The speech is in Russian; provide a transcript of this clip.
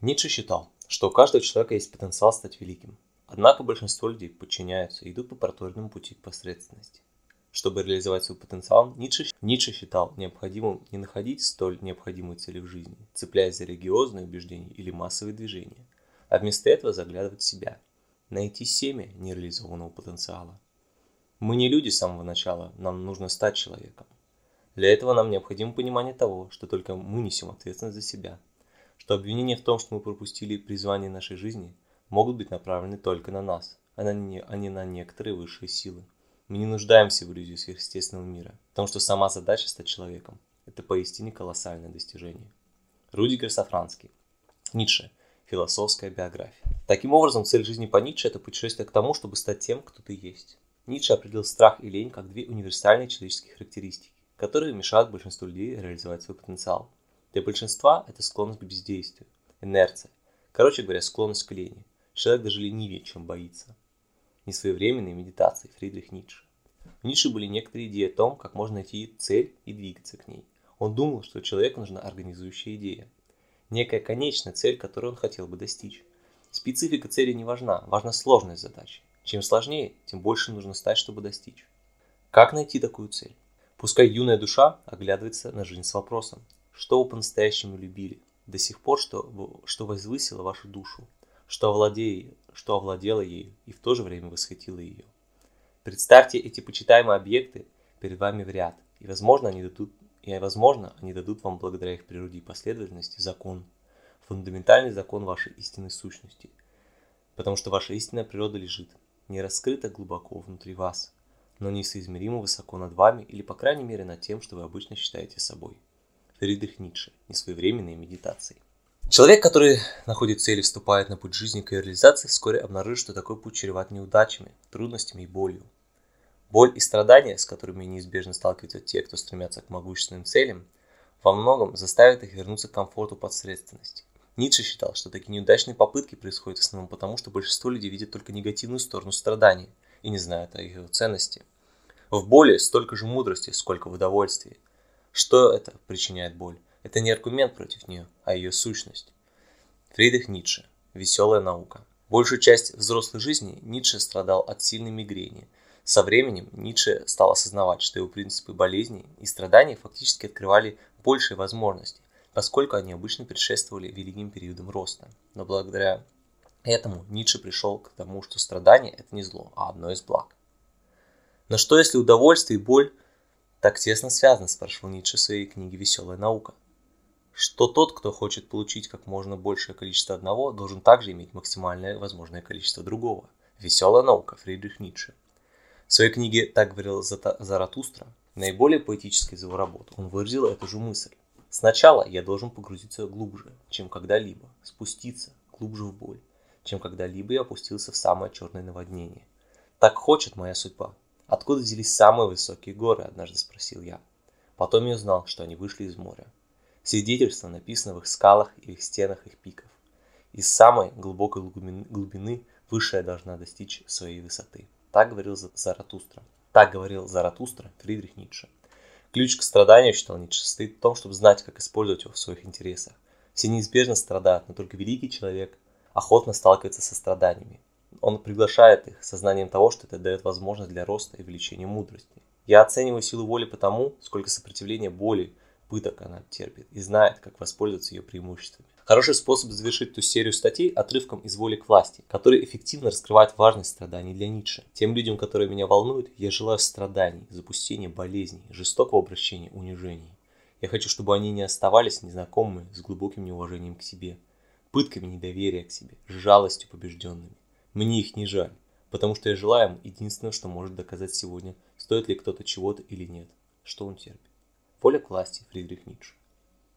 Ницше считал, что у каждого человека есть потенциал стать великим. Однако большинство людей подчиняются и идут по проторенному пути к посредственности. Чтобы реализовать свой потенциал, Ницше, Ницше считал необходимым не находить столь необходимые цели в жизни, цепляясь за религиозные убеждения или массовые движения, а вместо этого заглядывать в себя, найти семя нереализованного потенциала. Мы не люди с самого начала, нам нужно стать человеком. Для этого нам необходимо понимание того, что только мы несем ответственность за себя, что обвинения в том, что мы пропустили призвание нашей жизни, могут быть направлены только на нас, а, не, а не на некоторые высшие силы. Мы не нуждаемся в иллюзии сверхъестественного мира, потому что сама задача стать человеком – это поистине колоссальное достижение. Рудигер Сафранский. Ницше. Философская биография. Таким образом, цель жизни по Ницше – это путешествие к тому, чтобы стать тем, кто ты есть. Ницше определил страх и лень как две универсальные человеческие характеристики, которые мешают большинству людей реализовать свой потенциал. Для большинства это склонность к бездействию, инерция, короче говоря, склонность к лени. Человек даже ленивее, чем боится. Несвоевременные медитации Фридрих Ницше. В Ницше были некоторые идеи о том, как можно найти цель и двигаться к ней. Он думал, что человеку нужна организующая идея. Некая конечная цель, которую он хотел бы достичь. Специфика цели не важна, важна сложность задачи. Чем сложнее, тем больше нужно стать, чтобы достичь. Как найти такую цель? Пускай юная душа оглядывается на жизнь с вопросом, что вы по-настоящему любили, до сих пор, что, что возвысило вашу душу, что, овладея, что овладело ею и в то же время восхитило ее. Представьте эти почитаемые объекты перед вами в ряд, и возможно они дадут, и, возможно, они дадут вам благодаря их природе и последовательности закон, фундаментальный закон вашей истинной сущности, потому что ваша истинная природа лежит не раскрыта глубоко внутри вас, но несоизмеримо высоко над вами или, по крайней мере, над тем, что вы обычно считаете собой. Фридрих Ницше. Несвоевременные медитации. Человек, который находит цель и вступает на путь жизни к ее реализации, вскоре обнаружит, что такой путь чреват неудачами, трудностями и болью. Боль и страдания, с которыми неизбежно сталкиваются те, кто стремятся к могущественным целям, во многом заставят их вернуться к комфорту посредственности. Ницше считал, что такие неудачные попытки происходят в основном потому, что большинство людей видят только негативную сторону страдания и не знают о их ценности. В боли столько же мудрости, сколько в удовольствии. Что это причиняет боль? Это не аргумент против нее, а ее сущность. Фридрих Ницше. Веселая наука. Большую часть взрослой жизни Ницше страдал от сильной мигрени. Со временем Ницше стал осознавать, что его принципы болезни и страданий фактически открывали большие возможности, поскольку они обычно предшествовали великим периодам роста. Но благодаря этому Ницше пришел к тому, что страдание – это не зло, а одно из благ. Но что если удовольствие и боль так тесно связаны, спрашивал Ницше в своей книге «Веселая наука»? Что тот, кто хочет получить как можно большее количество одного, должен также иметь максимальное возможное количество другого. «Веселая наука» Фридрих Ницше. В своей книге «Так говорил Заратустра», наиболее поэтической из его работ, он выразил эту же мысль. Сначала я должен погрузиться глубже, чем когда-либо, спуститься глубже в боль, чем когда-либо я опустился в самое черное наводнение. Так хочет моя судьба. Откуда взялись самые высокие горы, однажды спросил я. Потом я узнал, что они вышли из моря. Свидетельство написано в их скалах и их стенах их пиков. Из самой глубокой глубины высшая должна достичь своей высоты. Так говорил Заратустра. Так говорил Заратустра Фридрих Ницше. Ключ к страданию, считал Ницше, состоит в том, чтобы знать, как использовать его в своих интересах. Все неизбежно страдают, но только великий человек охотно сталкивается со страданиями. Он приглашает их сознанием того, что это дает возможность для роста и увеличения мудрости. Я оцениваю силу воли потому, сколько сопротивления боли, пыток она терпит и знает, как воспользоваться ее преимуществами. Хороший способ завершить ту серию статей отрывком из «Воли к власти», который эффективно раскрывает важность страданий для Ницше. Тем людям, которые меня волнуют, я желаю страданий, запустения болезней, жестокого обращения, унижений. Я хочу, чтобы они не оставались незнакомыми с глубоким неуважением к себе, пытками недоверия к себе, жалостью побежденными. Мне их не жаль, потому что я желаю им единственное, что может доказать сегодня, стоит ли кто-то чего-то или нет, что он терпит. Воля к власти Фридрих Ницше.